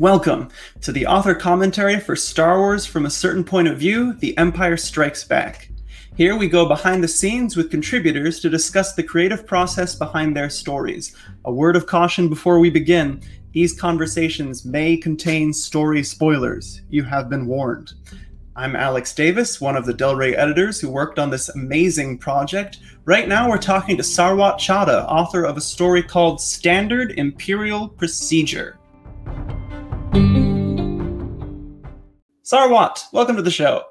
Welcome to the author commentary for Star Wars from a certain point of view The Empire Strikes Back. Here we go behind the scenes with contributors to discuss the creative process behind their stories. A word of caution before we begin these conversations may contain story spoilers. You have been warned. I'm Alex Davis, one of the Del Rey editors who worked on this amazing project. Right now, we're talking to Sarwat Chadda, author of a story called Standard Imperial Procedure. Sarwat, welcome to the show.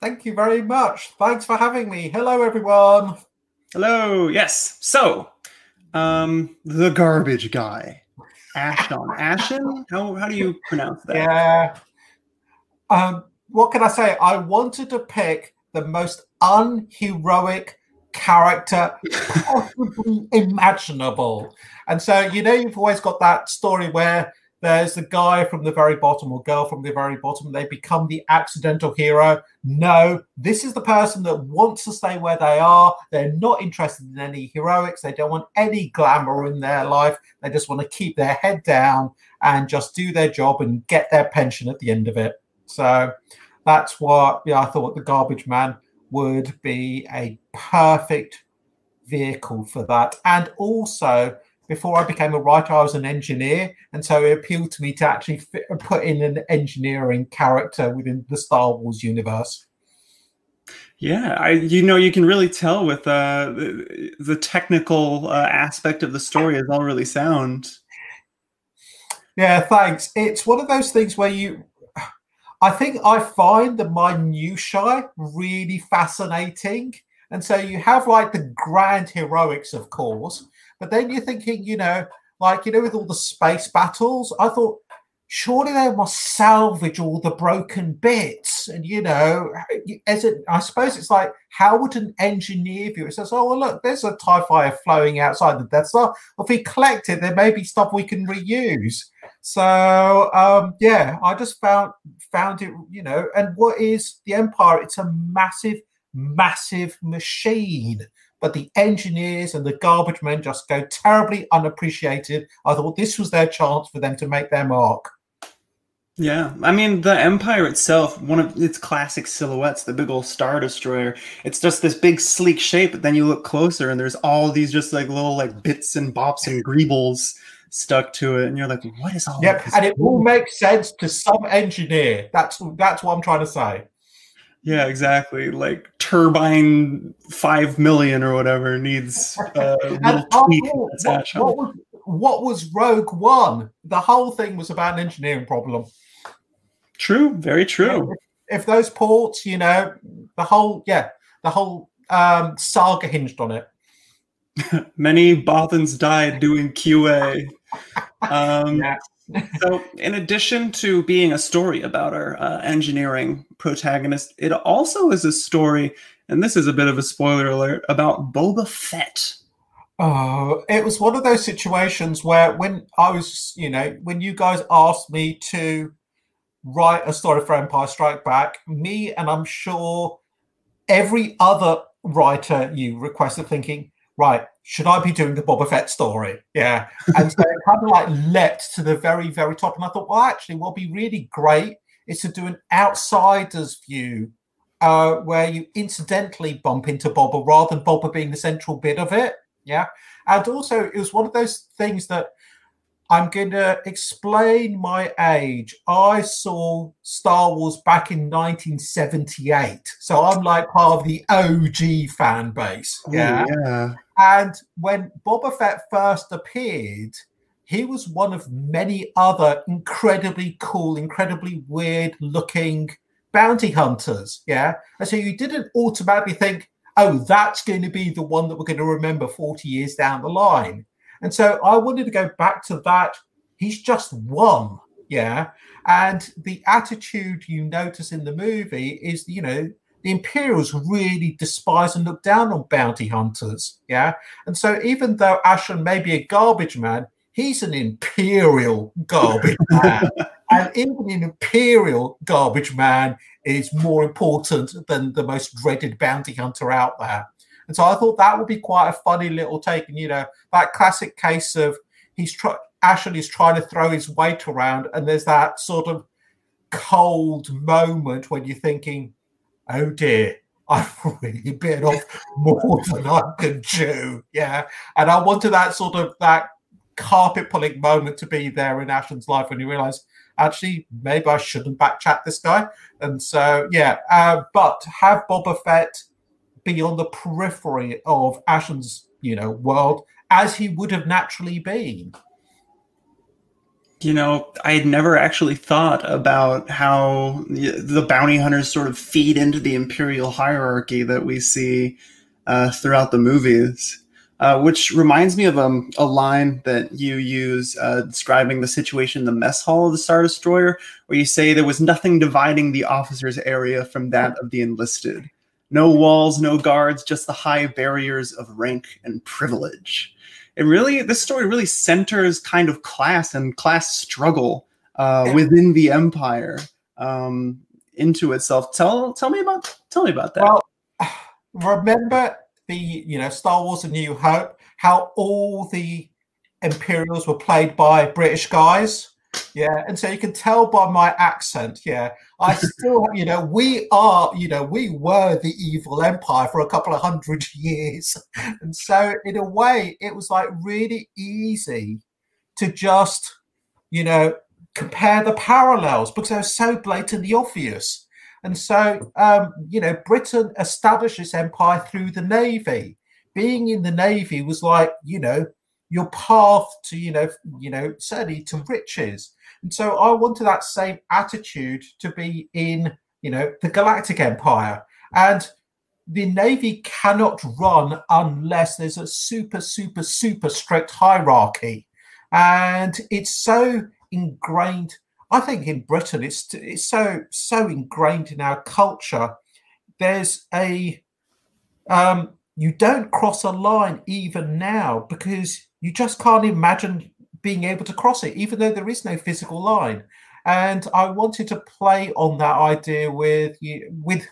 Thank you very much. Thanks for having me. Hello, everyone. Hello. Yes. So, um, the garbage guy, Ashton. Ashen? How how do you pronounce that? Yeah. Um, what can I say? I wanted to pick the most unheroic character possibly imaginable. And so, you know, you've always got that story where there's the guy from the very bottom or girl from the very bottom. They become the accidental hero. No, this is the person that wants to stay where they are. They're not interested in any heroics. They don't want any glamour in their life. They just want to keep their head down and just do their job and get their pension at the end of it. So that's what yeah, I thought the garbage man would be a perfect vehicle for that. And also, before I became a writer, I was an engineer, and so it appealed to me to actually fit, put in an engineering character within the Star Wars universe. Yeah, I you know you can really tell with uh, the, the technical uh, aspect of the story is all really sound. Yeah, thanks. It's one of those things where you I think I find the minutiae really fascinating. And so you have like the grand heroics, of course, but then you're thinking, you know, like, you know, with all the space battles, I thought, surely they must salvage all the broken bits. And, you know, as it, I suppose it's like, how would an engineer view it? Says, oh, well, look, there's a TIE fighter flowing outside the Death Star. If we collect it, there may be stuff we can reuse. So um, yeah, I just found found it, you know, and what is the Empire? It's a massive, massive machine. But the engineers and the garbage men just go terribly unappreciated. I thought this was their chance for them to make their mark. Yeah, I mean the Empire itself, one of its classic silhouettes, the big old Star Destroyer. It's just this big sleek shape, but then you look closer and there's all these just like little like bits and bops and greebles stuck to it, and you're like, what is all? Yep, and it all makes sense to some engineer. That's that's what I'm trying to say. Yeah, exactly. Like turbine five million or whatever needs a little tweak. What, what, was, what was Rogue One? The whole thing was about an engineering problem. True, very true. if, if those ports, you know, the whole yeah, the whole um, saga hinged on it. Many Bothans died doing QA. Um, yeah. So, in addition to being a story about our uh, engineering protagonist, it also is a story, and this is a bit of a spoiler alert, about Boba Fett. Oh, it was one of those situations where when I was, you know, when you guys asked me to write a story for Empire Strike Back, me and I'm sure every other writer you requested thinking, right, should I be doing the Boba Fett story? Yeah. And so it kind of like leapt to the very, very top. And I thought, well, actually, what'll be really great is to do an outsider's view uh, where you incidentally bump into Boba rather than Boba being the central bit of it. Yeah. And also, it was one of those things that I'm going to explain my age. I saw Star Wars back in 1978. So I'm like part of the OG fan base. Yeah. Yeah. And when Boba Fett first appeared, he was one of many other incredibly cool, incredibly weird looking bounty hunters. Yeah. And so you didn't automatically think, oh, that's going to be the one that we're going to remember 40 years down the line. And so I wanted to go back to that. He's just one. Yeah. And the attitude you notice in the movie is, you know, the Imperials really despise and look down on bounty hunters. Yeah. And so even though Ashton may be a garbage man, he's an Imperial garbage man. and even an Imperial garbage man is more important than the most dreaded bounty hunter out there. And so I thought that would be quite a funny little take. And, you know, that classic case of he's trying, Ashen is trying to throw his weight around, and there's that sort of cold moment when you're thinking, "Oh dear, I've really bit off more than I can chew." Yeah, and I wanted that sort of that carpet pulling moment to be there in Ashen's life when you realise actually maybe I shouldn't backchat this guy. And so yeah, uh, but have Boba Fett be on the periphery of Ashen's you know world as he would have naturally been. You know, I had never actually thought about how the bounty hunters sort of feed into the imperial hierarchy that we see uh, throughout the movies. Uh, which reminds me of um, a line that you use uh, describing the situation in the mess hall of the Star Destroyer, where you say there was nothing dividing the officers' area from that of the enlisted. No walls, no guards, just the high barriers of rank and privilege. It really, this story really centers kind of class and class struggle uh, within the empire um, into itself. Tell, tell me about, tell me about that. Well, remember the you know Star Wars: A New Hope, how all the Imperials were played by British guys. Yeah, and so you can tell by my accent. Yeah, I still, you know, we are, you know, we were the evil empire for a couple of hundred years, and so in a way, it was like really easy to just, you know, compare the parallels because they were so blatantly obvious. And so, um, you know, Britain established its empire through the navy. Being in the navy was like, you know, your path to, you know, you know, certainly to riches. And so, I wanted that same attitude to be in, you know, the Galactic Empire. And the navy cannot run unless there's a super, super, super strict hierarchy, and it's so ingrained I think in Britain it's it's so so ingrained in our culture. There's a um, you don't cross a line even now because you just can't imagine being able to cross it, even though there is no physical line. And I wanted to play on that idea with with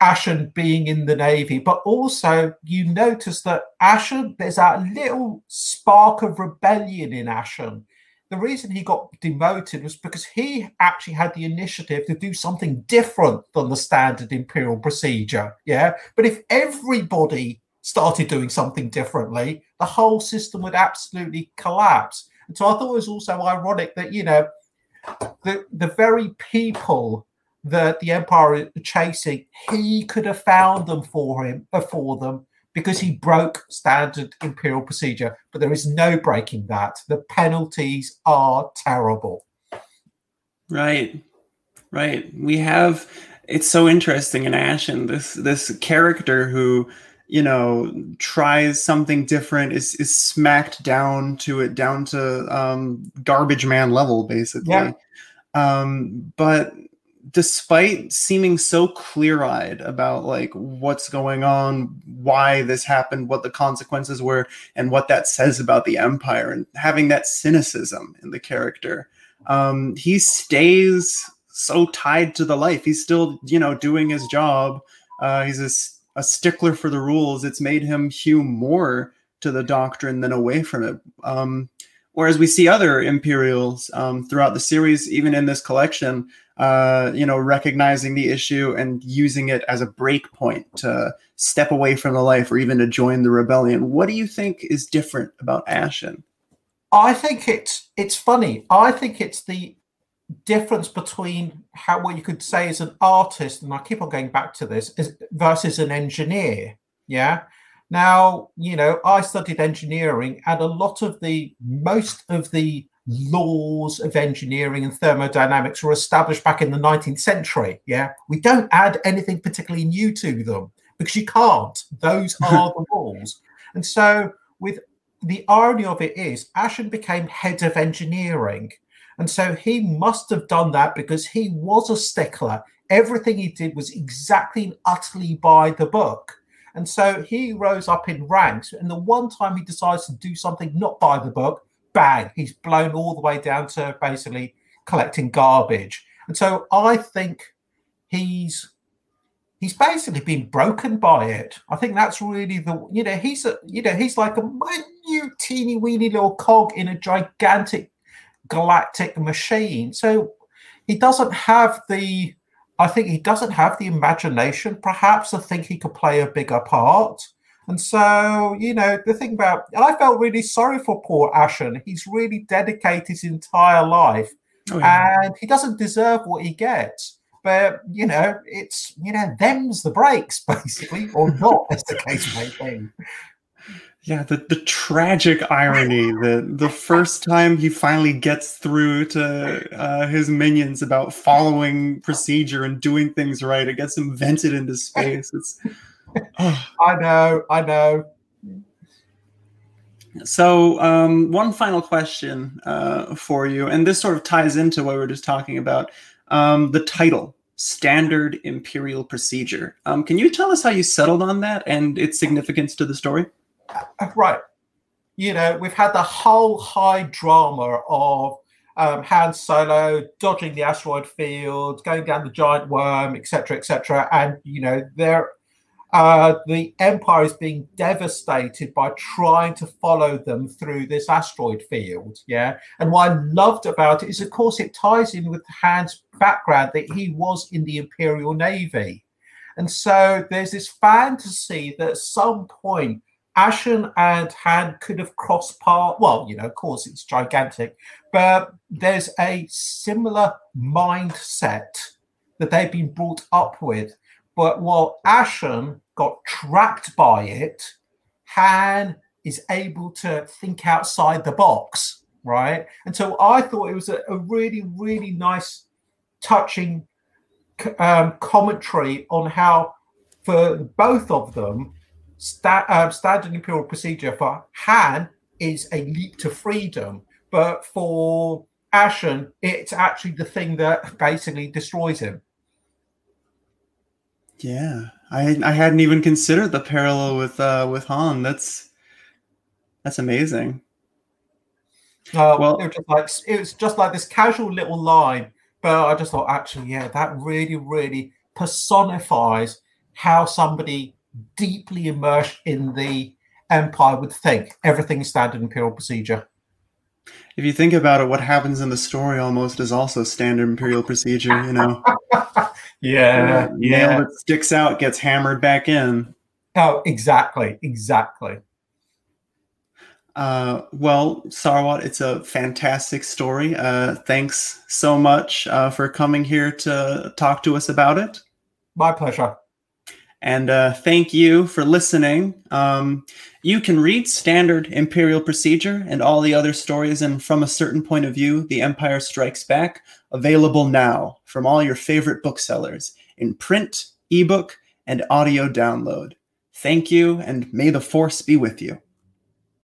Ashen being in the Navy, but also you notice that Ashen, there's that little spark of rebellion in Ashen the reason he got demoted was because he actually had the initiative to do something different than the standard imperial procedure. Yeah. But if everybody started doing something differently, the whole system would absolutely collapse. And so I thought it was also ironic that, you know, the, the very people that the empire is chasing, he could have found them for him, uh, for them because he broke standard imperial procedure. But there is no breaking that. The penalties are terrible. Right, right. We have. It's so interesting in Ashen. This this character who you know tries something different is is smacked down to it down to um garbage man level basically. Yeah. um but despite seeming so clear-eyed about like what's going on why this happened what the consequences were and what that says about the empire and having that cynicism in the character um, he stays so tied to the life. He's still you know doing his job. Uh, he's a, a stickler for the rules it's made him hew more to the doctrine than away from it um, whereas we see other imperials um, throughout the series even in this collection uh, you know, recognizing the issue and using it as a break point to step away from the life or even to join the rebellion. What do you think is different about Ashen? I think it's it's funny. I think it's the difference between how what you could say as an artist, and I keep on going back to this, is, versus an engineer. Yeah. Now, you know, I studied engineering, and a lot of the most of the laws of engineering and thermodynamics were established back in the 19th century. Yeah. We don't add anything particularly new to them because you can't. Those are the rules. And so, with the irony of it is, Ashen became head of engineering. And so he must have done that because he was a stickler. Everything he did was exactly and utterly by the book. And so he rose up in ranks. And the one time he decides to do something not by the book, bang, he's blown all the way down to basically collecting garbage. And so I think he's he's basically been broken by it. I think that's really the you know he's a you know he's like a minute teeny weeny little cog in a gigantic galactic machine. So he doesn't have the I think he doesn't have the imagination, perhaps, to think he could play a bigger part. And so, you know, the thing about, I felt really sorry for poor Ashen. He's really dedicated his entire life oh, yeah. and he doesn't deserve what he gets. But, you know, it's, you know, them's the breaks, basically, or not, as the case may be. Yeah, the, the tragic irony that the first time he finally gets through to uh, his minions about following procedure and doing things right, it gets him vented into space. It's oh. I know, I know. So, um, one final question uh, for you, and this sort of ties into what we were just talking about. Um, the title, Standard Imperial Procedure. Um, can you tell us how you settled on that and its significance to the story? Uh, right. You know, we've had the whole high drama of um, Han Solo dodging the asteroid field, going down the giant worm, etc., etc., and you know, there. Uh, the Empire is being devastated by trying to follow them through this asteroid field. Yeah. And what I loved about it is, of course, it ties in with Han's background that he was in the Imperial Navy. And so there's this fantasy that at some point Ashen and Han could have crossed paths. Well, you know, of course, it's gigantic, but there's a similar mindset that they've been brought up with. But while Ashen got trapped by it, Han is able to think outside the box, right? And so I thought it was a, a really, really nice, touching um, commentary on how, for both of them, sta- uh, standard imperial procedure for Han is a leap to freedom, but for Ashen, it's actually the thing that basically destroys him. Yeah, I I hadn't even considered the parallel with uh, with Han. That's that's amazing. Uh, well, it was just like it was just like this casual little line, but I just thought actually, yeah, that really, really personifies how somebody deeply immersed in the empire would think everything is standard imperial procedure. If you think about it, what happens in the story almost is also standard imperial procedure, you know. yeah, uh, yeah. Nail that sticks out gets hammered back in. Oh, exactly, exactly. Uh, well, Sarwat, it's a fantastic story. Uh, thanks so much uh, for coming here to talk to us about it. My pleasure. And uh, thank you for listening. Um, you can read Standard Imperial Procedure and all the other stories and From a Certain Point of View, The Empire Strikes Back, available now from all your favorite booksellers in print, ebook, and audio download. Thank you, and may the Force be with you.